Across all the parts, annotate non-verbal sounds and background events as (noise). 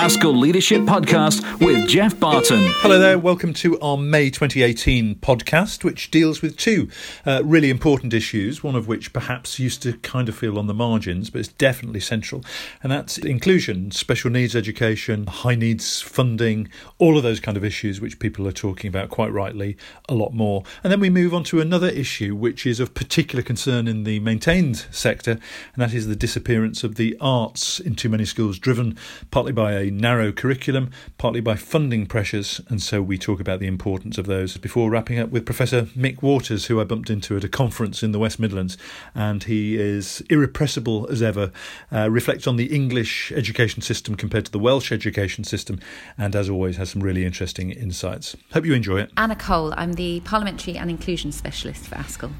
ASCL Leadership Podcast with Geoff Barton. Hello there, welcome to our May 2018 podcast, which deals with two uh, really important issues, one of which perhaps used to kind of feel on the margins, but it's definitely central, and that's inclusion, special needs education, high needs funding, all of those kind of issues which people are talking about quite rightly a lot more. And then we move on to another issue which is of particular concern in the maintained sector, and that is the disappearance of the arts in too many schools, driven partly by a narrow curriculum, partly by funding pressures, and so we talk about the importance of those. Before wrapping up with Professor Mick Waters, who I bumped into at a conference in the West Midlands, and he is irrepressible as ever, uh, reflects on the English education system compared to the Welsh education system, and as always has some really interesting insights. Hope you enjoy it. Anna Cole, I'm the Parliamentary and Inclusion Specialist for ASCL.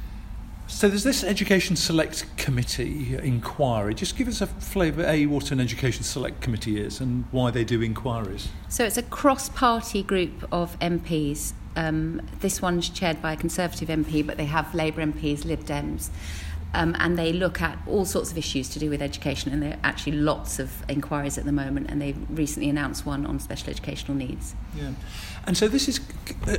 So there's this Education Select Committee inquiry. Just give us a flavour, A, what an Education Select Committee is and why they do inquiries. So it's a cross-party group of MPs. Um, this one's chaired by a Conservative MP, but they have Labour MPs, Lib Dems. Um, and they look at all sorts of issues to do with education, and there are actually lots of inquiries at the moment, and they've recently announced one on special educational needs. Yeah. And so this is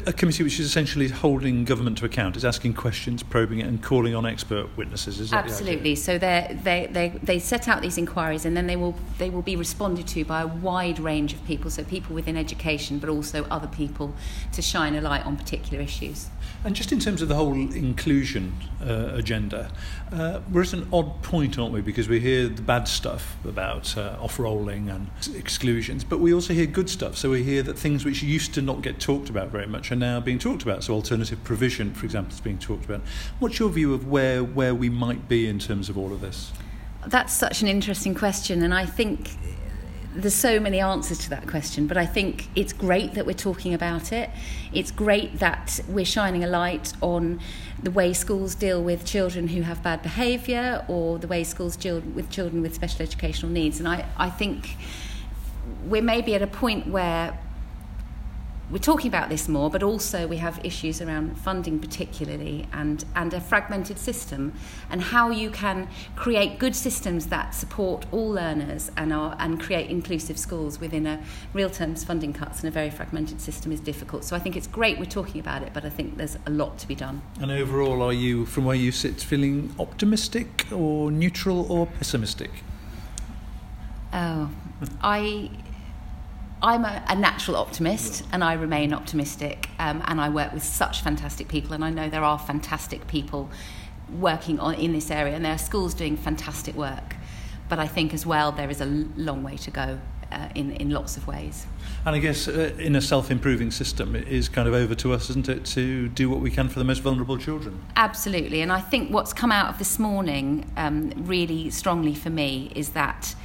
a committee which is essentially holding government to account, It's asking questions, probing it, and calling on expert witnesses. Is that Absolutely. So they they they set out these inquiries, and then they will they will be responded to by a wide range of people. So people within education, but also other people, to shine a light on particular issues. And just in terms of the whole inclusion uh, agenda, uh, we're at an odd point, aren't we? Because we hear the bad stuff about uh, off-rolling and exclusions, but we also hear good stuff. So we hear that things which used to not get talked about very much are now being talked about. So alternative provision, for example, is being talked about. What's your view of where where we might be in terms of all of this? That's such an interesting question, and I think there's so many answers to that question, but I think it's great that we're talking about it. It's great that we're shining a light on the way schools deal with children who have bad behaviour or the way schools deal with children with special educational needs. And I, I think we're maybe at a point where we're talking about this more, but also we have issues around funding, particularly, and, and a fragmented system, and how you can create good systems that support all learners and, are, and create inclusive schools within a real terms funding cuts and a very fragmented system is difficult. So I think it's great we're talking about it, but I think there's a lot to be done. And overall, are you, from where you sit, feeling optimistic or neutral or pessimistic? Oh, I I'm a, a, natural optimist and I remain optimistic. Um, and I work with such fantastic people, and I know there are fantastic people working on, in this area, and there are schools doing fantastic work. But I think as well there is a long way to go uh, in, in lots of ways. And I guess uh, in a self improving system, it is kind of over to us, isn't it, to do what we can for the most vulnerable children? Absolutely. And I think what's come out of this morning um, really strongly for me is that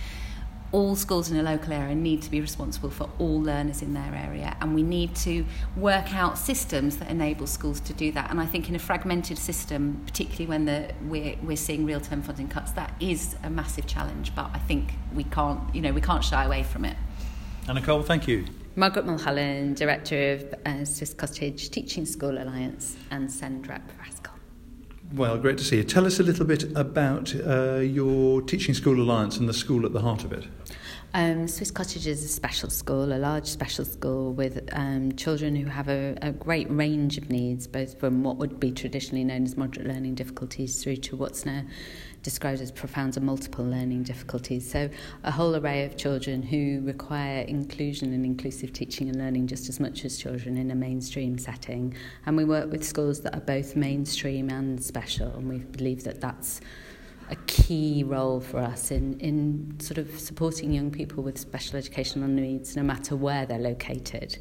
all schools in a local area need to be responsible for all learners in their area and we need to work out systems that enable schools to do that. And I think in a fragmented system particularly when the, we're, we're seeing real term funding cuts that is a massive challenge but I think we can't you know we can't shy away from it. Anna Cole thank you. Margaret Mulholland Director of uh, Swiss Cottage Teaching School Alliance and SEND Rep for ASCL well, great to see you. Tell us a little bit about uh, your Teaching School Alliance and the school at the heart of it. Um, Swiss Cottage is a special school, a large special school with um, children who have a, a great range of needs, both from what would be traditionally known as moderate learning difficulties through to what's now described as profound and multiple learning difficulties. So, a whole array of children who require inclusion and inclusive teaching and learning just as much as children in a mainstream setting. And we work with schools that are both mainstream and special, and we believe that that's a key role for us in, in sort of supporting young people with special educational needs, no matter where they're located.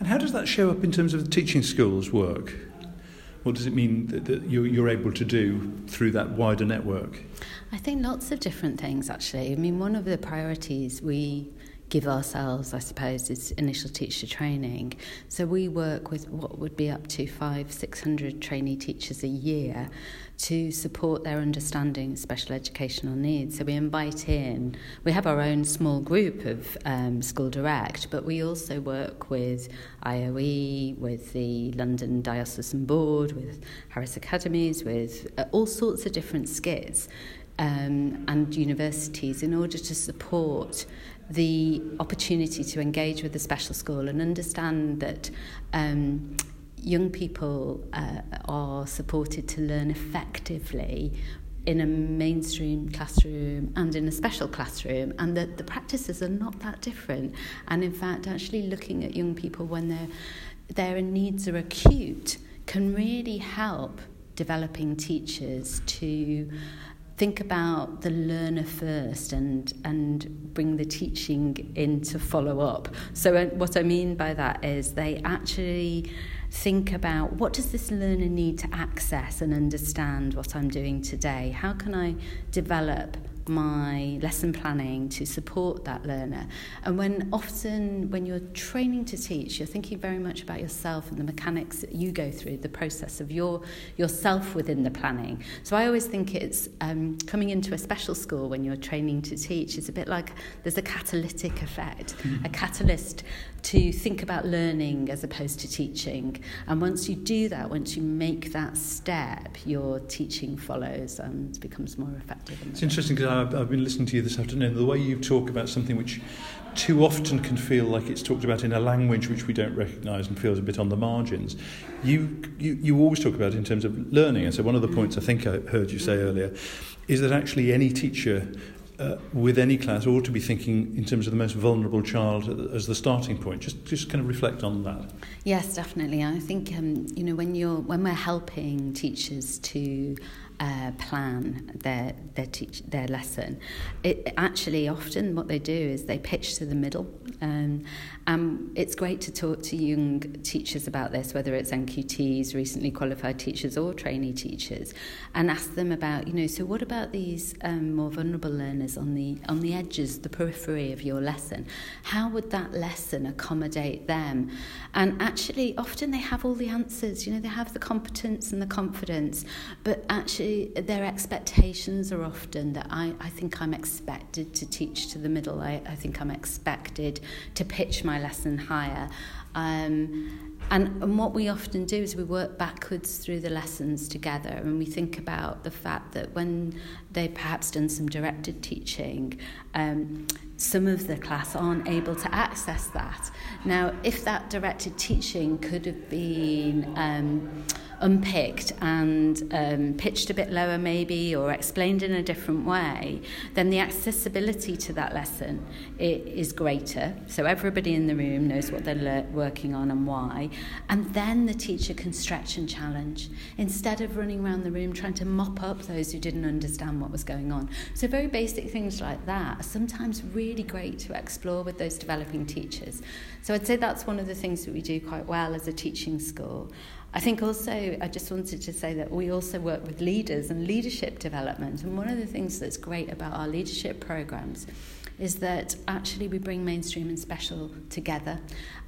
And how does that show up in terms of the teaching schools work? What does it mean that, that you're, you're able to do through that wider network? I think lots of different things, actually. I mean, one of the priorities we give ourselves, I suppose, is initial teacher training. So we work with what would be up to five, six hundred trainee teachers a year to support their understanding of special educational needs. So we invite in, we have our own small group of um, School Direct, but we also work with IOE, with the London Diocesan Board, with Harris Academies, with uh, all sorts of different SCITTs um, and universities in order to support the opportunity to engage with the special school and understand that um, young people uh, are supported to learn effectively in a mainstream classroom and in a special classroom and that the practices are not that different. And in fact actually looking at young people when their their needs are acute can really help developing teachers to think about the learner first and and bring the teaching in to follow up. So uh, what I mean by that is they actually think about what does this learner need to access and understand what I'm doing today? How can I develop my lesson planning to support that learner. And when often when you're training to teach, you're thinking very much about yourself and the mechanics that you go through, the process of your yourself within the planning. So I always think it's um, coming into a special school when you're training to teach is a bit like there's a catalytic effect, mm-hmm. a catalyst to think about learning as opposed to teaching. And once you do that, once you make that step, your teaching follows and becomes more effective. It's interesting because I've, I've been listening to you this afternoon. The way you talk about something which too often can feel like it's talked about in a language which we don't recognise and feels a bit on the margins. You, you, you always talk about it in terms of learning. And so, one of the points I think I heard you say earlier is that actually any teacher uh, with any class ought to be thinking in terms of the most vulnerable child as the starting point. Just, just kind of reflect on that. Yes, definitely. I think um, you know when you're when we're helping teachers to uh, plan their their teach their lesson. It actually often what they do is they pitch to the middle. Um, it's great to talk to young teachers about this, whether it's NQTs, recently qualified teachers, or trainee teachers, and ask them about you know. So what about these um, more vulnerable learners on the on the edges, the periphery of your lesson? How would that lesson accommodate them? And actually, often they have all the answers. You know, they have the competence and the confidence, but actually their expectations are often that I, I think I'm expected to teach to the middle. I, I think I'm expected to pitch my lesson higher. Um, and, and what we often do is we work backwards through the lessons together and we think about the fact that when they've perhaps done some directed teaching, um, some of the class aren't able to access that. Now, if that directed teaching could have been um, unpicked and um, pitched a bit lower maybe or explained in a different way, then the accessibility to that lesson is greater. So everybody in the room knows what they're working on and why. And then the teacher can stretch and challenge instead of running around the room trying to mop up those who didn't understand what was going on. So very basic things like that are sometimes really great to explore with those developing teachers. So I'd say that's one of the things that we do quite well as a teaching school. I think also, I just wanted to say that we also work with leaders and leadership development. And one of the things that's great about our leadership programs is that actually we bring mainstream and special together.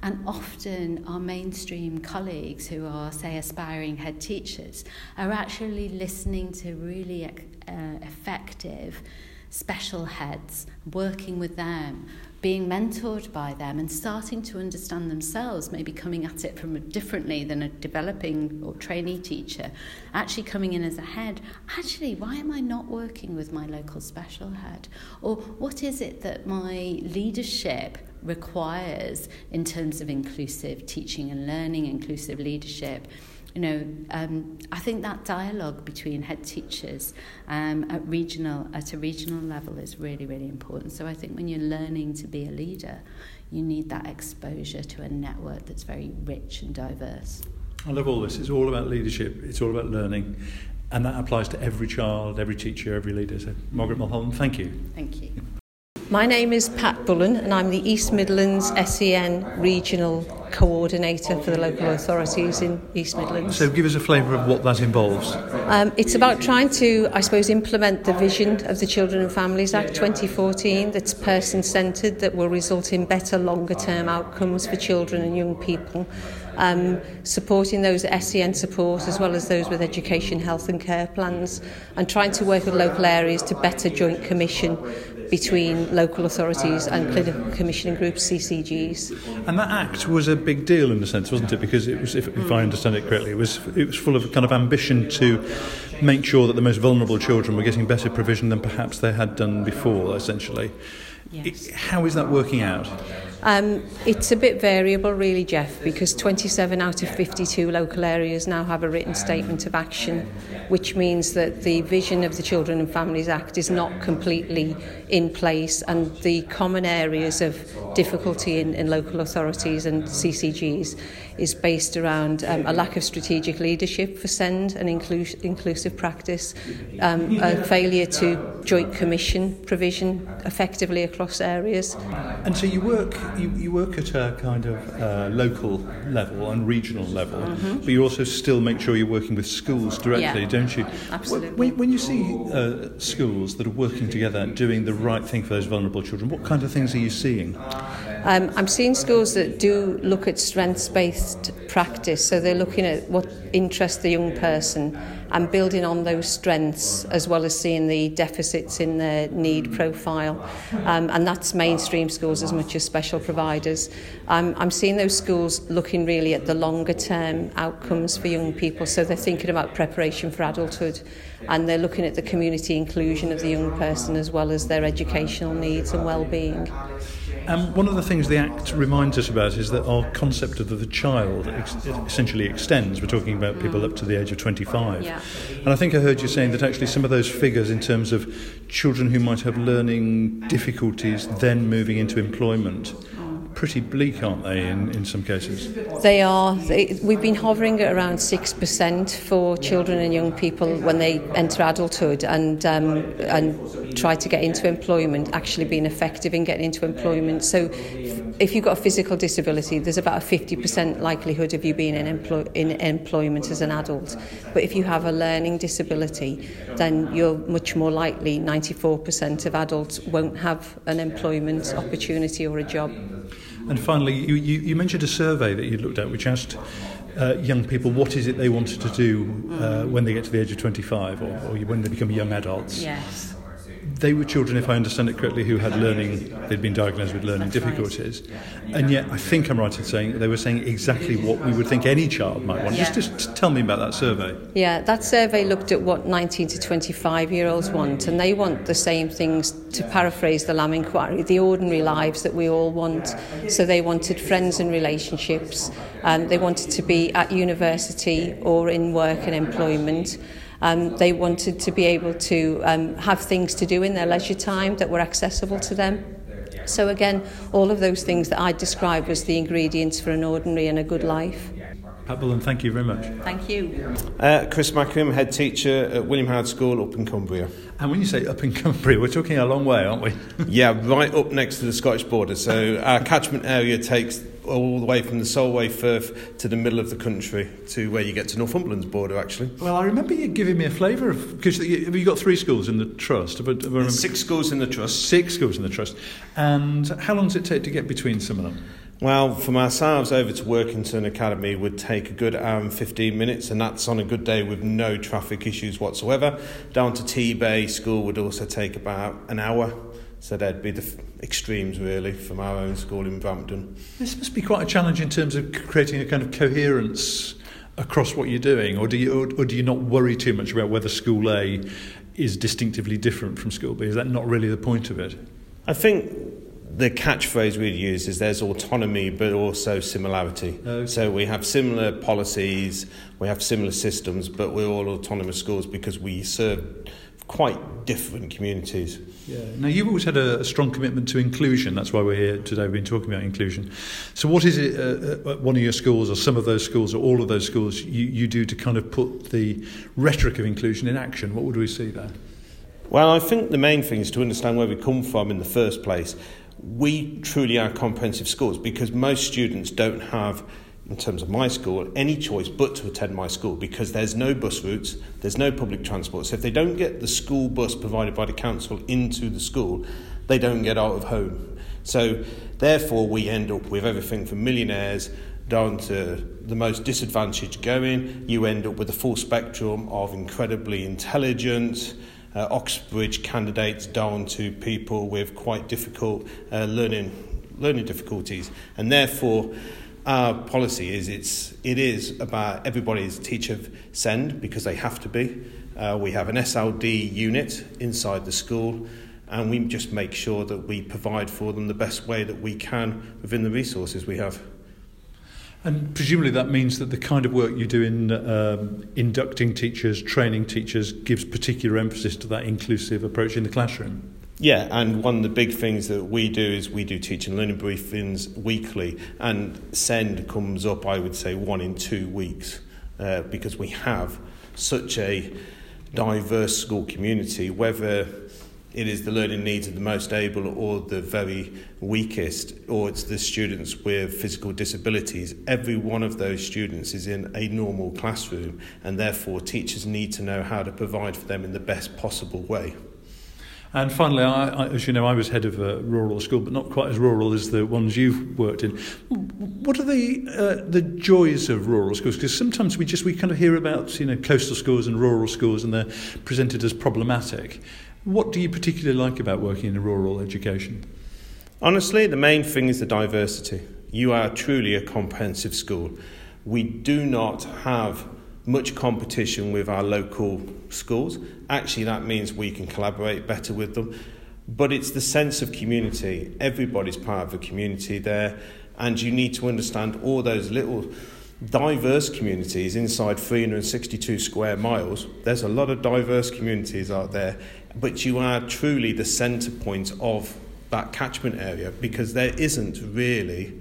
And often our mainstream colleagues, who are, say, aspiring head teachers, are actually listening to really uh, effective special heads, working with them, being mentored by them and starting to understand themselves, maybe coming at it from a differently than a developing or trainee teacher, actually coming in as a head. Actually, why am I not working with my local special head? Or what is it that my leadership requires in terms of inclusive teaching and learning, inclusive leadership? You know, um, I think that dialogue between head teachers um, at regional at a regional level is really really important. So I think when you're learning to be a leader, you need that exposure to a network that's very rich and diverse. I love all this. It's all about leadership. It's all about learning, and that applies to every child, every teacher, every leader. So, Margaret Mulholland, thank you. Thank you. My name is Pat Bullen, and I'm the East Midlands SEN Regional Coordinator for the local authorities in East Midlands. So, give us a flavour of what that involves. Um, it's about trying to, I suppose, implement the vision of the Children and Families Act 2014 that's person centred, that will result in better longer term outcomes for children and young people. Um, supporting those SEN support as well as those with education, health and care plans and trying to work with local areas to better joint commission between local authorities and clinical commissioning groups, CCGs. And that act was a big deal in a sense, wasn't it? Because it was, if, if I understand it correctly, it was it was full of kind of ambition to make sure that the most vulnerable children were getting better provision than perhaps they had done before, essentially. Yes. How is that working out? Um, it's a bit variable, really, Geoff, because 27 out of 52 local areas now have a written statement of action, which means that the vision of the Children and Families Act is not completely in place, and the common areas of difficulty in, in local authorities and CCGs is based around um, a lack of strategic leadership for SEND and inclu- inclusive practice, um, a failure to joint commission provision effectively across areas. And so you work you, you work at a kind of uh, local level and regional level, mm-hmm. but you also still make sure you're working with schools directly, yeah, don't you? Absolutely. When, when you see uh, schools that are working together and doing the right thing for those vulnerable children, what kind of things are you seeing? Um, I'm seeing schools that do look at strengths-based practice, so they're looking at what interests the young person and building on those strengths as well as seeing the deficits in their need profile. Um, and that's mainstream schools as much as special providers. Um, I'm seeing those schools looking really at the longer term outcomes for young people. So they're thinking about preparation for adulthood and they're looking at the community inclusion of the young person as well as their educational needs and well-being. Um, one of the things the Act reminds us about is that our concept of the child ex- essentially extends. We're talking about people up to the age of 25. Yeah. And I think I heard you saying that actually some of those figures in terms of children who might have learning difficulties then moving into employment pretty bleak, aren't they, in, in some cases? They are. They, we've been hovering at around 6% for children and young people when they enter adulthood and, um, and try to get into employment, actually being effective in getting into employment. So if you've got a physical disability, there's about a 50% likelihood of you being in, employ- in employment as an adult. But if you have a learning disability, then you're much more likely, 94% of adults won't have an employment opportunity or a job. And finally, you, you, you mentioned a survey that you looked at which asked uh, young people what is it they wanted to do uh, when they get to the age of 25 or, or when they become young adults. Yes they were children, if I understand it correctly, who had learning, they'd been diagnosed with learning difficulties. And yet, I think I'm right in saying they were saying exactly what we would think any child might want. Yeah. Just, just tell me about that survey. Yeah, that survey looked at what 19 to 25 year olds want, and they want the same things, to paraphrase the Lamb Inquiry, the ordinary lives that we all want. So they wanted friends and relationships, um, they wanted to be at university or in work and employment. Um, they wanted to be able to um, have things to do in their leisure time that were accessible to them. So again, all of those things that I describe as the ingredients for an ordinary and a good life. Pat Bullen, thank you very much. Thank you. Uh, Chris Macklem, head teacher at William Howard School up in Cumbria. And when you say up in Cumbria, we're talking a long way, aren't we? (laughs) yeah, right up next to the Scottish border. So our catchment area takes all the way from the Solway Firth to the middle of the country to where you get to Northumberland's border, actually. Well, I remember you giving me a flavour of because you, you got three schools in the trust. But, six schools in the trust. Six schools in the trust. And how long does it take to get between some of them? Well, from ourselves over to Workington Academy would take a good hour and 15 minutes, and that's on a good day with no traffic issues whatsoever. Down to Tebay School would also take about an hour so that'd be the f- extremes really from our own school in Brampton. This must be quite a challenge in terms of creating a kind of coherence across what you're doing, or do you or, or do you not worry too much about whether school A is distinctively different from school B? Is that not really the point of it? I think the catchphrase we'd use is there's autonomy but also similarity. Okay. So we have similar policies, we have similar systems, but we're all autonomous schools because we serve quite different communities. Yeah. Now, you've always had a, a, strong commitment to inclusion. That's why we're here today. We've been talking about inclusion. So, what is it uh, uh, at one of your schools, or some of those schools, or all of those schools, you, you do to kind of put the rhetoric of inclusion in action? What would we see there? Well, I think the main thing is to understand where we come from in the first place. We truly are comprehensive schools because most students don't have in terms of my school, any choice but to attend my school because there's no bus routes, there's no public transport. So if they don't get the school bus provided by the council into the school, they don't get out of home. So therefore, we end up with everything from millionaires down to the most disadvantaged going. You end up with a full spectrum of incredibly intelligent, uh, Oxbridge candidates down to people with quite difficult uh, learning learning difficulties, and therefore our policy is it's it is about everybody's teacher send because they have to be. Uh, we have an SLD unit inside the school, and we just make sure that we provide for them the best way that we can within the resources we have. And presumably that means that the kind of work you do in um, inducting teachers, training teachers, gives particular emphasis to that inclusive approach in the classroom. Yeah, and one of the big things that we do is we do teaching learning briefings weekly, and SEND comes up, I would say, one in two weeks, uh, because we have such a diverse school community, whether it is the learning needs of the most able or the very weakest, or it's the students with physical disabilities. Every one of those students is in a normal classroom, and therefore teachers need to know how to provide for them in the best possible way. And finally, I, I, as you know, I was head of a rural school, but not quite as rural as the ones you've worked in. What are the uh, the joys of rural schools? Because sometimes we just we kind of hear about you know coastal schools and rural schools, and they're presented as problematic. What do you particularly like about working in rural education? Honestly, the main thing is the diversity. You are truly a comprehensive school. We do not have much competition with our local schools. Actually, that means we can collaborate better with them. But it's the sense of community. Everybody's part of a community there, and you need to understand all those little diverse communities inside 362 square miles. There's a lot of diverse communities out there, but you are truly the centre point of that catchment area because there isn't really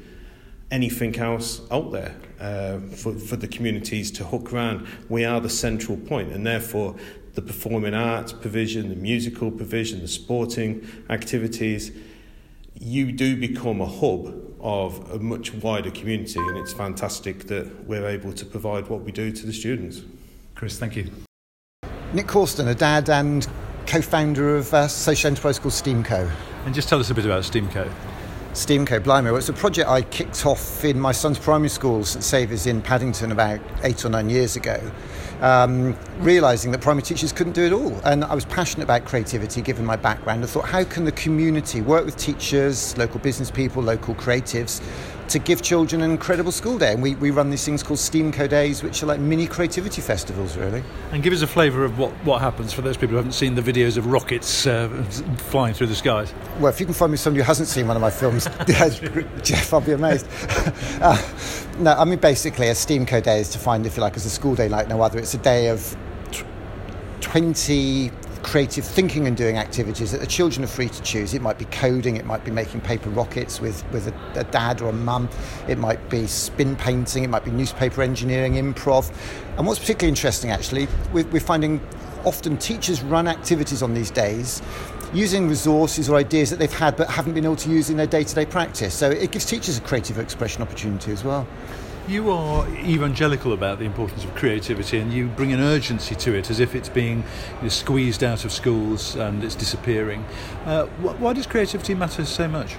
anything else out there uh, for, for the communities to hook around. We are the central point, and therefore the performing arts provision, the musical provision, the sporting activities, you do become a hub of a much wider community, and it's fantastic that we're able to provide what we do to the students. Chris, thank you. Nick Corston, a dad and co founder of a social enterprise called Steamco. And just tell us a bit about Steamco. Steamco, blimey. Well, it's a project I kicked off in my son's primary school, St Saviour's in Paddington, about eight or nine years ago, um, realising that primary teachers couldn't do it all. And I was passionate about creativity given my background. I thought, how can the community work with teachers, local business people, local creatives to give children an incredible school day. And we, we run these things called STEAMCO Days, which are like mini creativity festivals, really. And give us a flavour of what, what happens for those people who haven't seen the videos of rockets uh, flying through the skies. Well, if you can find me somebody who hasn't seen one of my films, (laughs) Geoff, I'll be amazed. (laughs) uh, no, I mean, basically, a STEAMCO Day is defined, if you like, as a school day like no other. It's a day of 20 creative thinking and doing activities that the children are free to choose. It might be coding, it might be making paper rockets with, with a, a dad or a mum, it might be spin painting, it might be newspaper engineering, improv. And what's particularly interesting actually, we're, we're finding often teachers run activities on these days using resources or ideas that they've had but haven't been able to use in their day to day practice. So it gives teachers a creative expression opportunity as well. You are evangelical about the importance of creativity and you bring an urgency to it as if it's being you know, squeezed out of schools and it's disappearing. Uh, wh- why does creativity matter so much?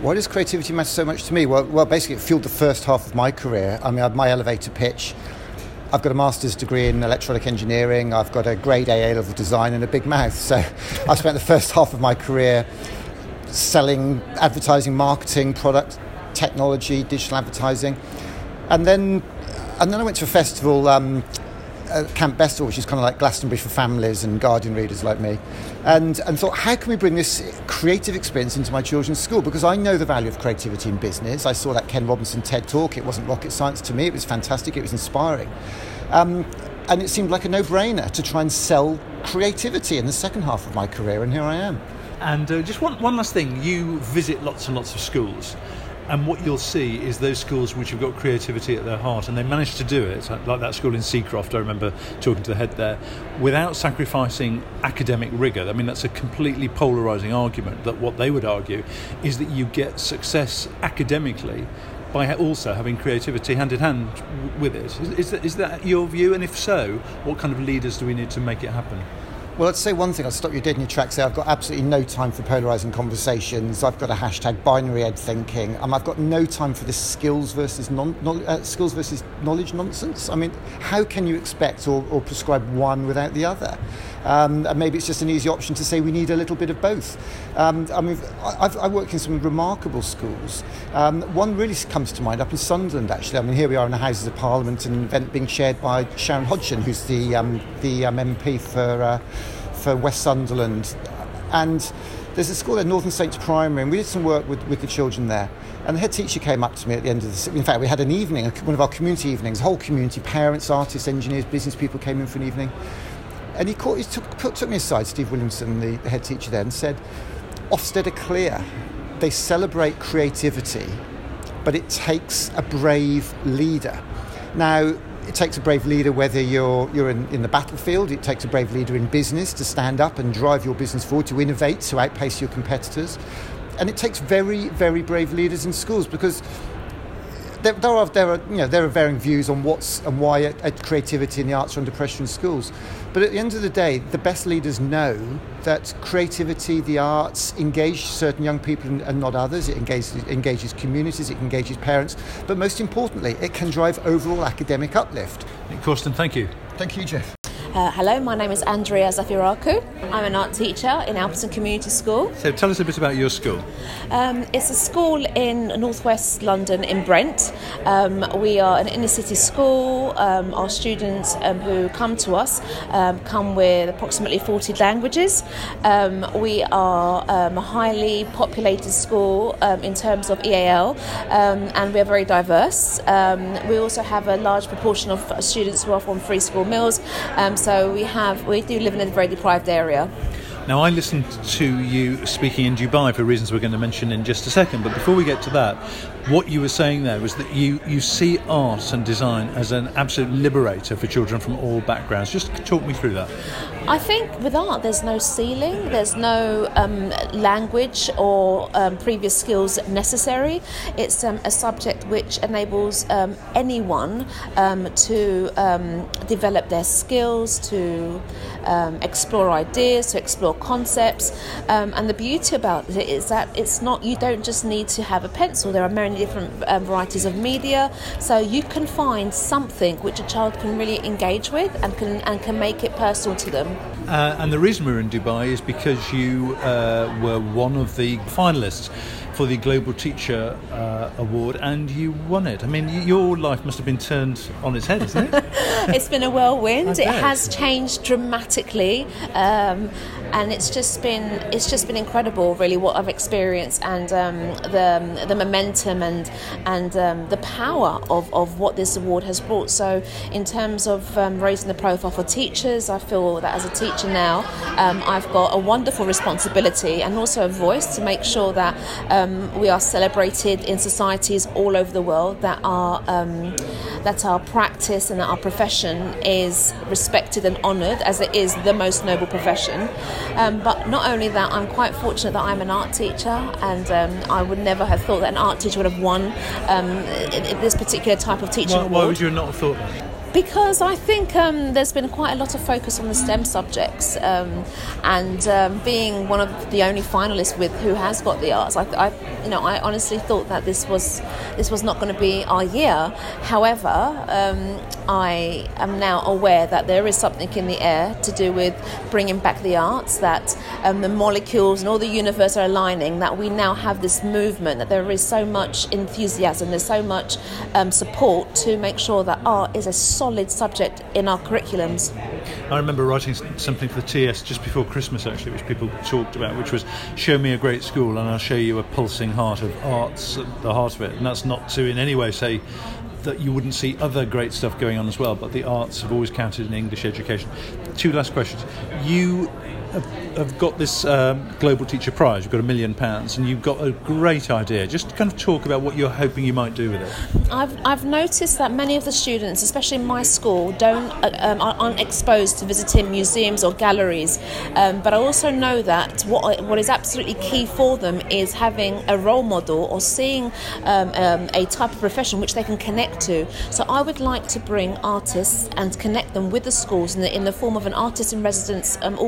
Why does creativity matter so much to me? Well, well, basically, it fueled the first half of my career. I mean, I had my elevator pitch. I've got a master's degree in electronic engineering. I've got a grade A level design and a big mouth. So (laughs) I spent the first half of my career selling advertising, marketing, product, technology, digital advertising and then and then I went to a festival. Um, Camp Bestival, which is kind of like Glastonbury for families and Guardian readers like me, and, and thought, how can we bring this creative experience into my children's school? Because I know the value of creativity in business. I saw that Ken Robinson TED talk. It wasn't rocket science to me, it was fantastic, it was inspiring. Um, and it seemed like a no brainer to try and sell creativity in the second half of my career, and here I am. And uh, just one, one last thing you visit lots and lots of schools and what you'll see is those schools which have got creativity at their heart and they managed to do it like that school in Seacroft I remember talking to the head there without sacrificing academic rigour I mean that's a completely polarising argument that what they would argue is that you get success academically by also having creativity hand in hand with it. Is, is, that, is that your view? And if so what kind of leaders do we need to make it happen well, I'd say one thing. I'll stop you dead in your tracks. I've got absolutely no time for polarising conversations. I've got a hashtag binary ed thinking. Um, I've got no time for this skills versus non, uh, skills versus knowledge nonsense. I mean, how can you expect or, or prescribe one without the other? Um, and maybe it's just an easy option to say we need a little bit of both. Um, I mean, I've, I work in some remarkable schools. Um, one really comes to mind up in Sunderland, actually. I mean, here we are in the Houses of Parliament, an event being chaired by Sharon Hodgson, who's the um, the um, MP for. Uh, for West Sunderland. And there's a school at Northern Saints Primary, and we did some work with, with the children there. And the head teacher came up to me at the end of the. In fact, we had an evening, one of our community evenings, whole community, parents, artists, engineers, business people came in for an evening. And he, caught, he took, took me aside, Steve Williamson, the, the head teacher there, and said, Ofsted are clear. They celebrate creativity, but it takes a brave leader. Now, it takes a brave leader whether you're, you're in, in the battlefield, it takes a brave leader in business to stand up and drive your business forward, to innovate, to outpace your competitors. And it takes very, very brave leaders in schools because there, there, are, there, are, you know, there are varying views on what's and why a, a creativity and the arts are under pressure in schools. But at the end of the day, the best leaders know that creativity, the arts, engage certain young people and, and not others. It engages, engages communities, it engages parents, but most importantly, it can drive overall academic uplift. Nick Corston, thank you. Thank you, Geoff. Uh, hello, my name is Andrea Zafirakou. I'm an art teacher in Alperton Community School. So tell us a bit about your school. Um, it's a school in northwest London in Brent. Um, we are an inner city school. Um, our students um, who come to us um, come with approximately 40 languages. Um, we are a highly populated school in terms of EAL and we're very diverse. we also have a large proportion of students who are from free school meals. So we have we do live in a very deprived area. Now, I listened to you speaking in Dubai for reasons we're going to mention in just a second. But before we get to that, what you were saying there was that you, you see art and design as an absolute liberator for children from all backgrounds. Just talk me through that. I think with art, there's no ceiling, there's no um, language or um, previous skills necessary. It's um, a subject which enables um, anyone um, to um, develop their skills, to explore ideas, to explore concepts. and the beauty about it is that it's not, you don't just need to have a pencil, there are many different varieties of media, so you can find something which a child can really engage with and can, and can make it personal to them. Uh, and the reason we're in Dubai is because you uh, were one of the finalists for the Global Teacher uh, Award and you won it. I mean, your life must have been turned on its head, isn't it? (laughs) it's been a whirlwind. It has changed dramatically. Um, and it's just been it's just been incredible, really, what I've experienced and um, the the momentum and and um, the power of, of what this award has brought. So, in terms of um, raising the profile for teachers, I feel that as a teacher now, um, I've got a wonderful responsibility and also a voice to make sure that um, we are celebrated in societies all over the world that our um, that our practice and that our profession is respected and honoured as it is the most noble profession. Um, but not only that, I'm quite fortunate that I'm an art teacher, and um, I would never have thought that an art teacher would have won um, this particular type of teaching why, award. Why would you not have thought that? Because I think um, there's been quite a lot of focus on the STEM subjects, um, and um, being one of the only finalists with who has got the arts, I, I, you know, I honestly thought that this was this was not going to be our year. However, um, I am now aware that there is something in the air to do with bringing back the arts, that um, the molecules and all the universe are aligning, that we now have this movement, that there is so much enthusiasm, there's so much um, support to make sure that art is a subject in our curriculums. I remember writing something for the TS just before Christmas, actually, which people talked about, which was "Show me a great school, and I'll show you a pulsing heart of arts at the heart of it." And that's not to in any way say that you wouldn't see other great stuff going on as well, but the arts have always counted in English education. Two last questions. You have got this um, Global Teacher Prize, you've got a million pounds, and you've got a great idea. Just kind of talk about what you're hoping you might do with it. I've, I've noticed that many of the students, especially in my school, don't uh, um, aren't exposed to visiting museums or galleries. Um, but I also know that what what is absolutely key for them is having a role model or seeing um, um, a type of profession which they can connect to. So I would like to bring artists and connect them with the schools in the, in the form of an artist in residence um,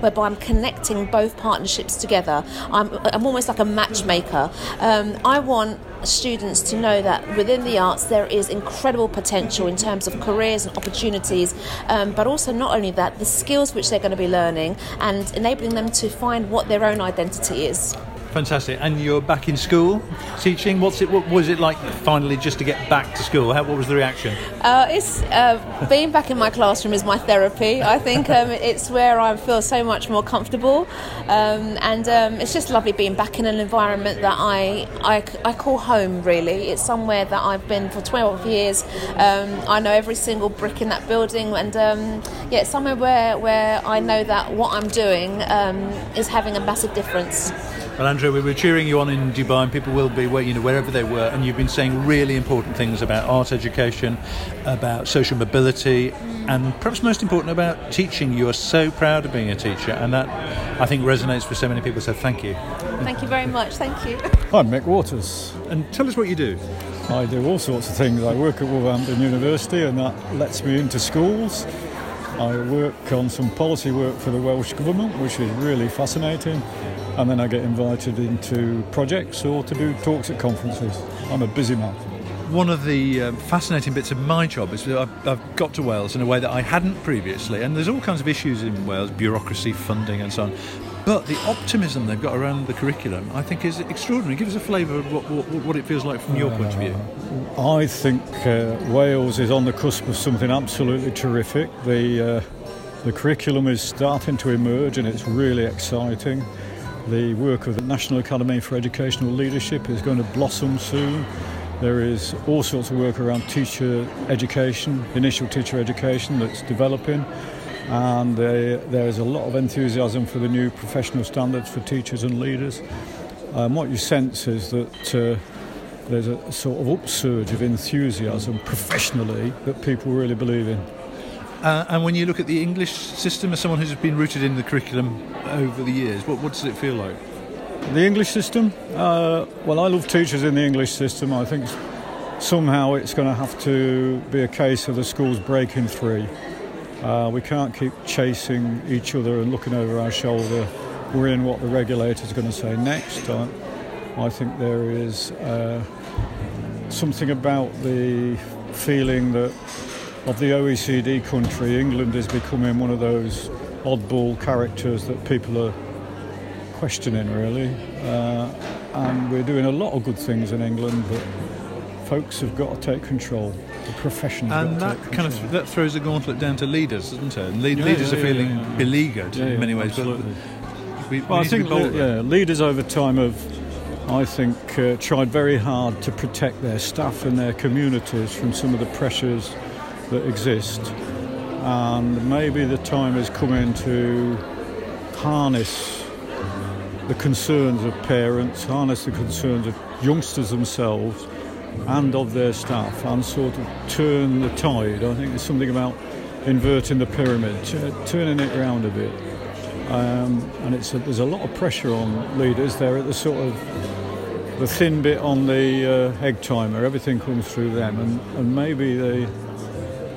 whereby I'm connecting both partnerships together. I'm, I'm almost like a matchmaker. Um, I want students to know that within the arts there is incredible potential in terms of careers and opportunities, um, but also not only that, the skills which they're going to be learning and enabling them to find what their own identity is. Fantastic. And you're back in school teaching. What's it? What was it like finally just to get back to school? How, what was the reaction? Uh, it's uh, being back in my classroom is my therapy. I think um, (laughs) it's where I feel so much more comfortable, um, and um, it's just lovely being back in an environment that I, I I call home. Really, it's somewhere that I've been for 12 years. Um, I know every single brick in that building, and um, yeah, it's somewhere where where I know that what I'm doing um, is having a massive difference. Well, Andrea, we were cheering you on in Dubai, and people will be, you know, wherever they were, and you've been saying really important things about art education, about social mobility, mm. and perhaps most important about teaching. You are so proud of being a teacher, and that I think resonates for so many people. So thank you. Thank you very much. Thank you. I'm Mick Waters. And tell us what you do. I do all sorts of things. I work at Wolverhampton University, and that lets me into schools. I work on some policy work for the Welsh Government, which is really fascinating and then I get invited into projects or to do talks at conferences. I'm a busy man. One of the uh, fascinating bits of my job is that I've, I've, got to Wales in a way that I hadn't previously, and there's all kinds of issues in Wales bureaucracy, funding, and so on. But the optimism they've got around the curriculum, I think, is extraordinary. Give us a flavour of what, what, what, it feels like from your uh, point of view. Uh, I think uh, Wales is on the cusp of something absolutely terrific. The, uh, the curriculum is starting to emerge, and it's really exciting. The work of the National Academy for Educational Leadership is going to blossom soon. There is all sorts of work around teacher education, initial teacher education that's developing, and there is a lot of enthusiasm for the new professional standards for teachers and leaders. Um, what you sense is that uh, there's a sort of upsurge of enthusiasm professionally that people really believe in. Uh, and when you look at the English system, as someone who's been rooted in the curriculum over the years, what, what does it feel like? The English system? Uh, well, I love teachers in the English system. I think somehow it's going to have to be a case of the schools breaking free. Uh, we can't keep chasing each other and looking over our shoulder, worrying what the regulator's going to say next. I, I think there is uh, something about the feeling that of the OECD country, England is becoming one of those oddball characters that people are questioning, really. Uh, and we're doing a lot of good things in England, but folks have got to take control. The profession and that kind of that throws a gauntlet down to leaders, doesn't it? Le- yeah, leaders yeah, are feeling yeah, beleaguered in many ways. Absolutely. But we, we well, I think le- yeah, leaders over time have, I think, uh, tried very hard to protect their staff and their communities from some of the pressures that exist. And maybe the time is coming to harness the concerns of parents, harness the concerns of youngsters themselves and of their staff, and sort of turn the tide. I think there's something about inverting the pyramid, turning it around a bit. Um, and it's a, there's a lot of pressure on leaders. They're at the sort of the thin bit on the uh, egg timer. Everything comes through them, and, and maybe they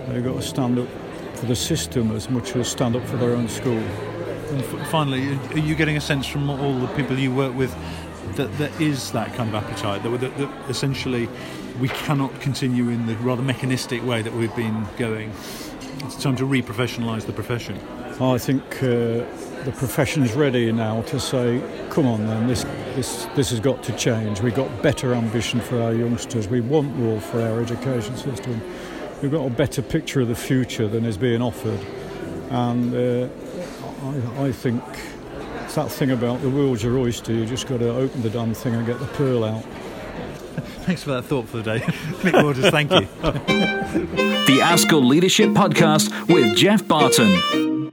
They've got to stand up for the system as much as stand up for their own school. And f- finally, are you getting a sense from all the people you work with that there is that kind of appetite, that, that, that essentially we cannot continue in the rather mechanistic way that we've been going? It's time to re-professionalise the profession. I think uh, the profession's ready now to say, come on then, this, this, this has got to change. We've got better ambition for our youngsters. We want more for our education system we've got a better picture of the future than is being offered. And uh, I, I, think it's that thing about the world's your oyster, you just got to open the damn thing and get the pearl out. (laughs) Thanks for that thought for the day. (laughs) Mick Waters, thank you. (laughs) the ASCL Leadership Podcast with Geoff Barton.